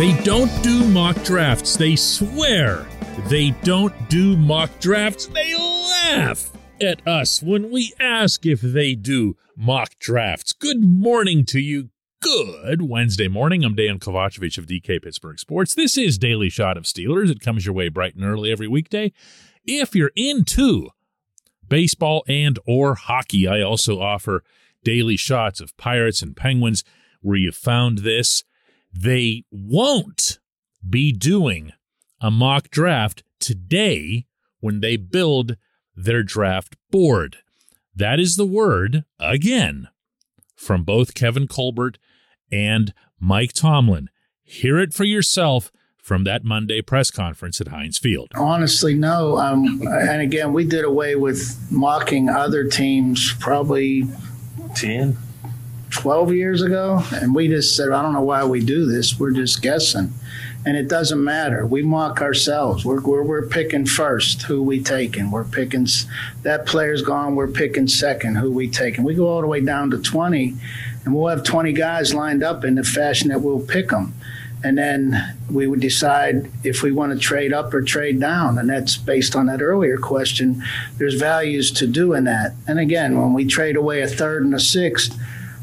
They don't do mock drafts. They swear they don't do mock drafts. They laugh at us when we ask if they do mock drafts. Good morning to you. Good Wednesday morning. I'm Dan Kovacevic of DK Pittsburgh Sports. This is Daily Shot of Steelers. It comes your way bright and early every weekday. If you're into baseball and or hockey, I also offer daily shots of Pirates and Penguins where you found this they won't be doing a mock draft today when they build their draft board. That is the word, again, from both Kevin Colbert and Mike Tomlin. Hear it for yourself from that Monday press conference at Heinz Field. Honestly, no. Um, and again, we did away with mocking other teams probably 10, 12 years ago, and we just said, I don't know why we do this. We're just guessing. And it doesn't matter. We mock ourselves. We're, we're, we're picking first who we taking. We're picking, that player's gone, we're picking second who we taking. We go all the way down to 20, and we'll have 20 guys lined up in the fashion that we'll pick them. And then we would decide if we want to trade up or trade down. And that's based on that earlier question. There's values to doing that. And again, when we trade away a third and a sixth,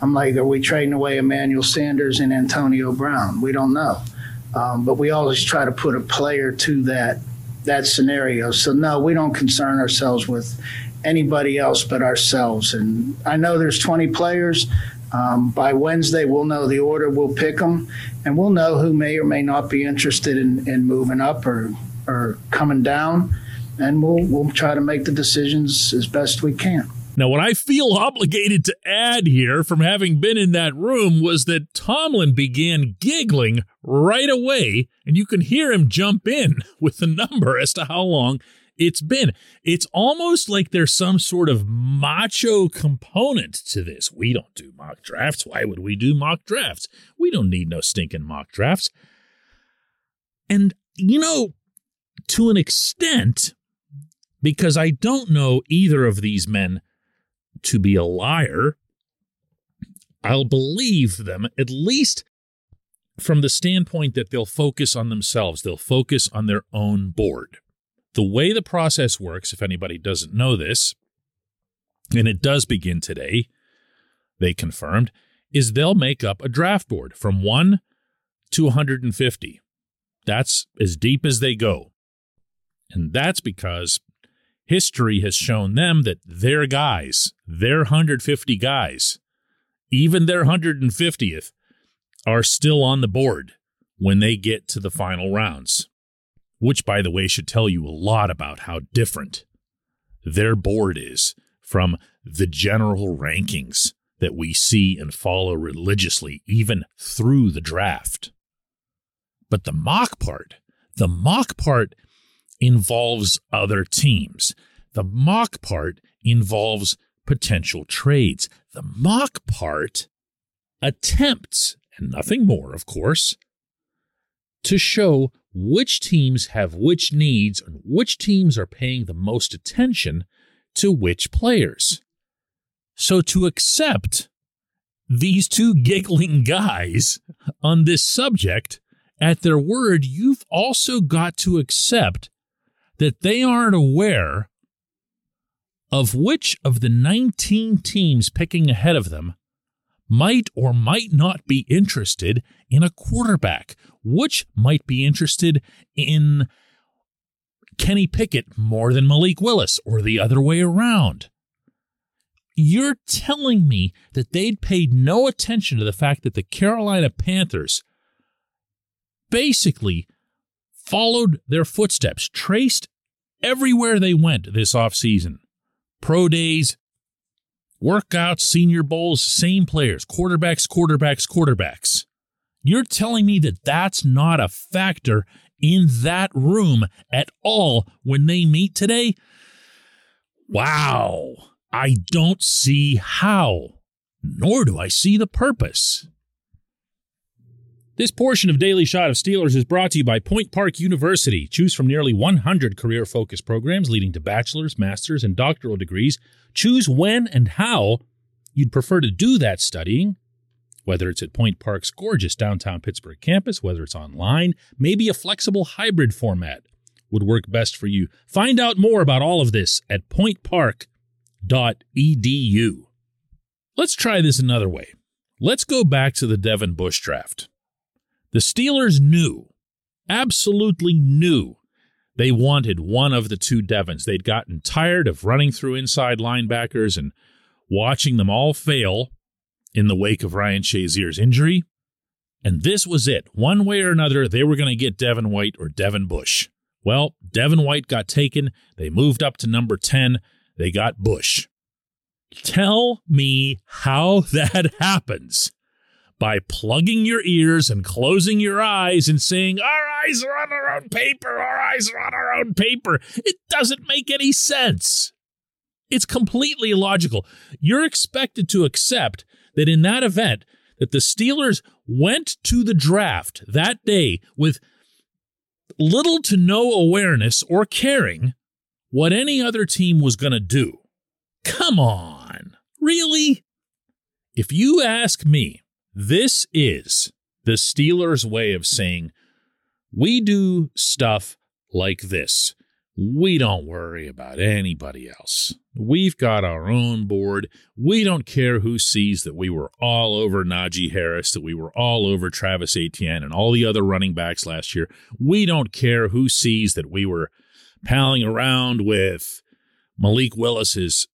I'm like, are we trading away Emmanuel Sanders and Antonio Brown? We don't know. Um, but we always try to put a player to that that scenario. So no, we don't concern ourselves with anybody else but ourselves. And I know there's 20 players. Um, by Wednesday, we'll know the order. We'll pick them, and we'll know who may or may not be interested in, in moving up or or coming down. And we'll we'll try to make the decisions as best we can. Now, what I feel obligated to add here from having been in that room was that Tomlin began giggling right away, and you can hear him jump in with the number as to how long it's been. It's almost like there's some sort of macho component to this. We don't do mock drafts. Why would we do mock drafts? We don't need no stinking mock drafts. And, you know, to an extent, because I don't know either of these men to be a liar, I'll believe them at least from the standpoint that they'll focus on themselves, they'll focus on their own board. The way the process works, if anybody doesn't know this, and it does begin today, they confirmed, is they'll make up a draft board from 1 to 150. That's as deep as they go. And that's because history has shown them that their guys, their 150 guys, even their 150th, are still on the board when they get to the final rounds. Which, by the way, should tell you a lot about how different their board is from the general rankings that we see and follow religiously, even through the draft. But the mock part, the mock part involves other teams. The mock part involves potential trades. The mock part attempts, and nothing more, of course, to show which teams have which needs and which teams are paying the most attention to which players. So to accept these two giggling guys on this subject at their word, you've also got to accept that they aren't aware of which of the 19 teams picking ahead of them might or might not be interested in a quarterback, which might be interested in Kenny Pickett more than Malik Willis, or the other way around. You're telling me that they'd paid no attention to the fact that the Carolina Panthers basically followed their footsteps, traced everywhere they went this offseason. Pro days, workouts, senior bowls, same players, quarterbacks, quarterbacks, quarterbacks. You're telling me that that's not a factor in that room at all when they meet today? Wow. I don't see how, nor do I see the purpose. This portion of Daily Shot of Steelers is brought to you by Point Park University. Choose from nearly 100 career focused programs leading to bachelor's, master's, and doctoral degrees. Choose when and how you'd prefer to do that studying Whether it's at Point Park's gorgeous downtown Pittsburgh campus, whether it's online, maybe a flexible hybrid format would work best for you. Find out more about all of this at pointpark.edu. Let's try this another way. Let's go back to the Devin Bush draft. The Steelers knew, absolutely knew, they wanted one of the two Devons. They'd gotten tired of running through inside linebackers and watching them all fail in the wake of Ryan Shazier's injury. And this was it. One way or another, they were going to get Devin White or Devin Bush. Well, Devin White got taken. They moved up to number 10. They got Bush. Tell me how that happens by plugging your ears and closing your eyes and saying, Our eyes are on our own paper, our eyes are on our own paper. It doesn't make any sense. It's completely illogical. You're expected to accept that in that event, that the Steelers went to the draft that day with little to no awareness or caring what any other team was going to do. Come on. Really? If you ask me, this is the Steelers' way of saying, we do stuff like this. We don't worry about anybody else. We've got our own board. We don't care who sees that we were all over Najee Harris, that we were all over Travis Etienne and all the other running backs last year. We don't care who sees that we were palling around with Malik Willis's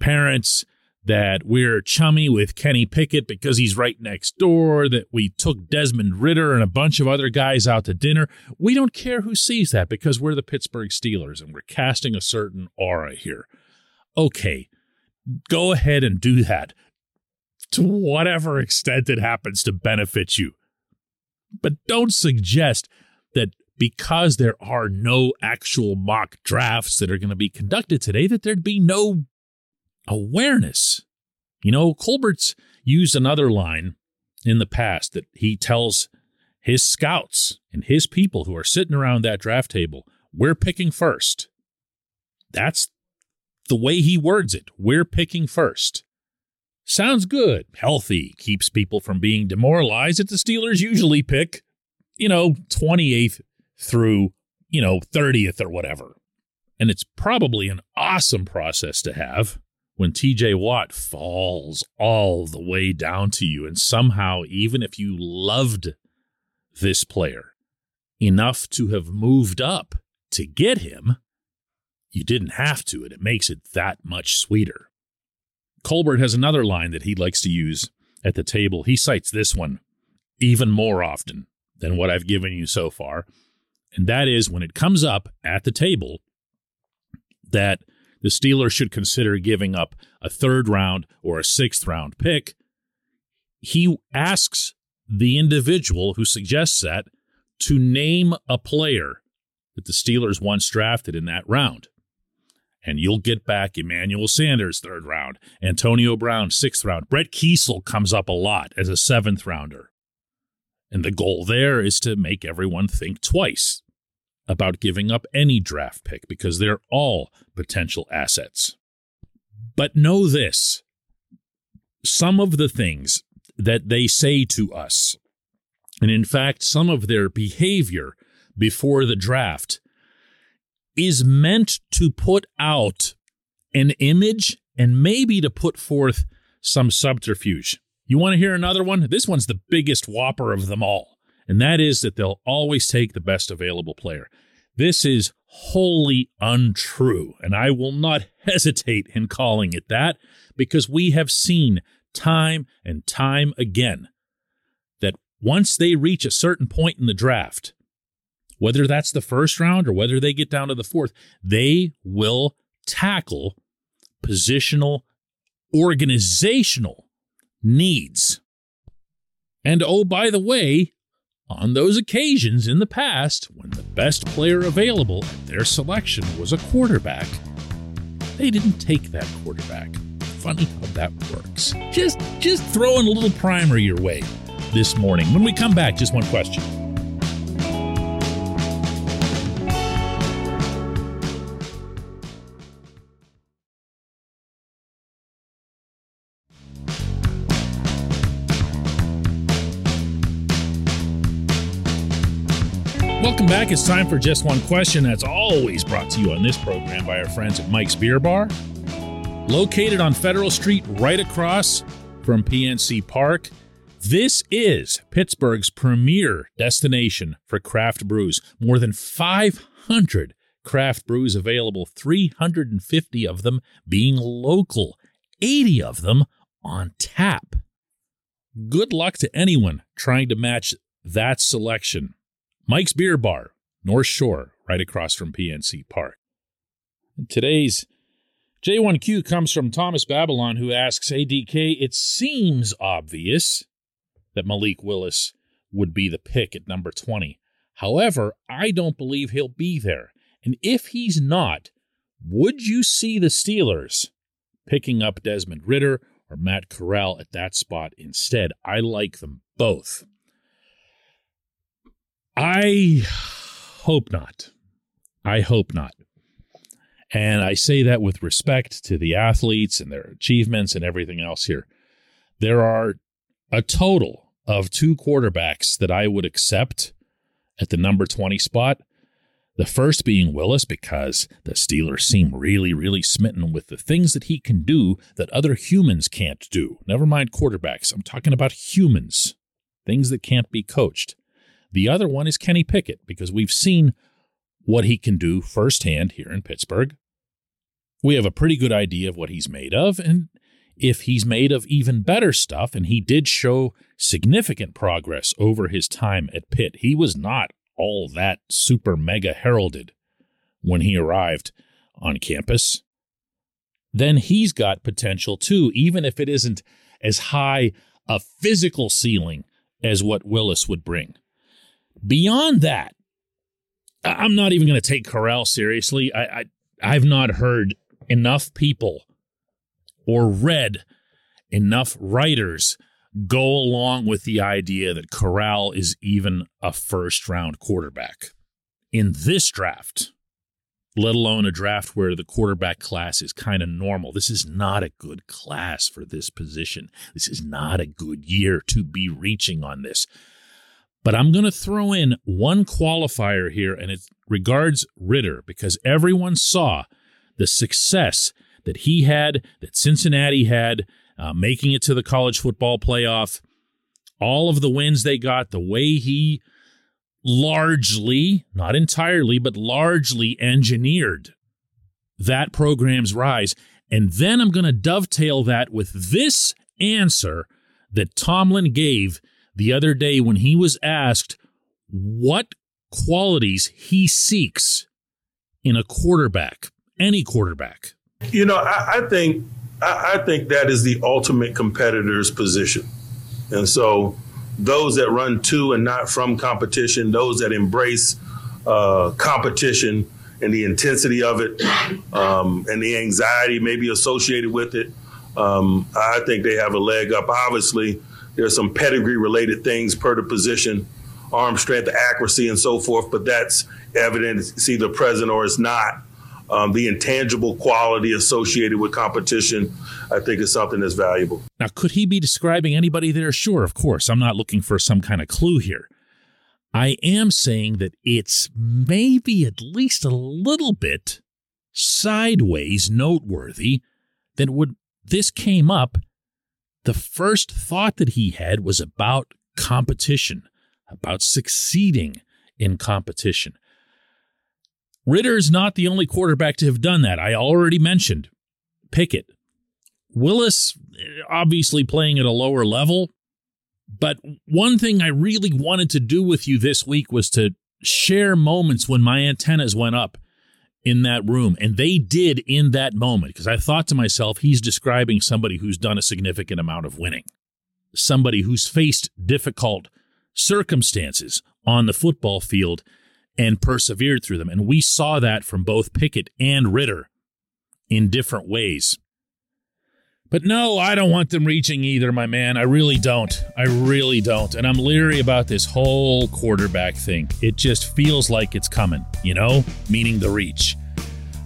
parents that we're chummy with Kenny Pickett because he's right next door, that we took Desmond Ridder and a bunch of other guys out to dinner. We don't care who sees that because we're the Pittsburgh Steelers and we're casting a certain aura here. Okay, go ahead and do that to whatever extent it happens to benefit you. But don't suggest that because there are no actual mock drafts that are going to be conducted today, that there'd be no awareness. You know, Colbert's used another line in the past that he tells his scouts and his people who are sitting around that draft table, we're picking first. That's the way he words it. We're picking first. Sounds good, healthy, keeps people from being demoralized that the Steelers usually pick, you know, 28th through, you know, 30th or whatever. And it's probably an awesome process to have when TJ Watt falls all the way down to you. And somehow, even if you loved this player enough to have moved up to get him, you didn't have to, and it makes it that much sweeter. Colbert has another line that he likes to use at the table. He cites this one even more often than what I've given you so far. And that is when it comes up at the table that the Steelers should consider giving up a third round or a sixth round pick. He asks the individual who suggests that to name a player that the Steelers once drafted in that round. And you'll get back Emmanuel Sanders, third round, Antonio Brown, sixth round. Brett Keisel comes up a lot as a seventh rounder. And the goal there is to make everyone think twice about giving up any draft pick because they're all potential assets. But know this some of the things that they say to us, and in fact, some of their behavior before the draft, is meant to put out an image and maybe to put forth some subterfuge. You want to hear another one? This one's the biggest whopper of them all and that is that they'll always take the best available player. This is wholly untrue, and I will not hesitate in calling it that because we have seen time and time again that once they reach a certain point in the draft, whether that's the first round or whether they get down to the fourth, they will tackle positional, organizational needs. And oh, by the way, on those occasions in the past when the best player available at their selection was a quarterback, they didn't take that quarterback. Funny how that works. Just just throwing a little primer your way this morning. When we come back, just one question. Welcome back. It's time for Just One Question. That's always brought to you on this program by our friends at Mike's Beer Bar. Located on Federal Street, right across from PNC Park. This is Pittsburgh's premier destination for craft brews. More than 500 craft brews available, 350 of them being local, 80 of them on tap. Good luck to anyone trying to match that selection. Mike's Beer Bar, North Shore, right across from PNC Park. Today's J1Q comes from Thomas Babylon, who asks ADK, it seems obvious that Malik Willis would be the pick at number 20. However, I don't believe he'll be there. And if he's not, would you see the Steelers picking up Desmond Ridder or Matt Corral at that spot instead? I like them both. I hope not. I hope not. And I say that with respect to the athletes and their achievements and everything else here. There are a total of two quarterbacks that I would accept at the number 20 spot. The first being Willis, because the Steelers seem really, really smitten with the things that he can do that other humans can't do. Never mind quarterbacks. I'm talking about humans, things that can't be coached. The other one is Kenny Pickett, because we've seen what he can do firsthand here in Pittsburgh. We have a pretty good idea of what he's made of, and if he's made of even better stuff, and he did show significant progress over his time at Pitt, he was not all that super mega heralded when he arrived on campus, then he's got potential too, even if it isn't as high a physical ceiling as what Willis would bring. Beyond that, I'm not even going to take Corral seriously. I, I I've not heard enough people or read enough writers go along with the idea that Corral is even a first round quarterback in this draft, let alone a draft where the quarterback class is kind of normal. This is not a good class for this position. This is not a good year to be reaching on this. But I'm going to throw in one qualifier here, and it regards Ridder because everyone saw the success that he had, that Cincinnati had, uh, making it to the college football playoff, all of the wins they got, the way he largely, not entirely, but largely engineered that program's rise. And then I'm going to dovetail that with this answer that Tomlin gave the other day when he was asked what qualities he seeks in a quarterback, any quarterback. You know, I, I think I, I think that is the ultimate competitor's position, and so those that run to and not from competition, those that embrace uh, competition and the intensity of it, um, and the anxiety maybe associated with it, um, I think they have a leg up. Obviously, there's some pedigree related things per the position, arm strength, accuracy, and so forth. But that's evident. It's either present or it's not. Um, the intangible quality associated with competition, I think, is something that's valuable. Now, could he be describing anybody there? Sure, of course. I'm not looking for some kind of clue here. I am saying that it's maybe at least a little bit sideways noteworthy that would this came up the first thought that he had was about competition, about succeeding in competition. Ridder is not the only quarterback to have done that. I already mentioned Pickett. Willis, obviously playing at a lower level. But one thing I really wanted to do with you this week was to share moments when my antennas went up in that room. And they did in that moment because I thought to myself, he's describing somebody who's done a significant amount of winning, somebody who's faced difficult circumstances on the football field and persevered through them. And we saw that from both Pickett and Ridder in different ways. But no, I don't want them reaching either, my man. I really don't. I really don't. And I'm leery about this whole quarterback thing. It just feels like it's coming, you know, meaning the reach.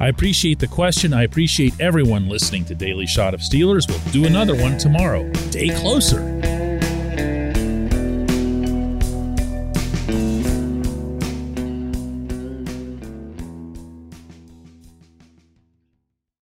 I appreciate the question. I appreciate everyone listening to Daily Shot of Steelers. We'll do another one tomorrow. Day closer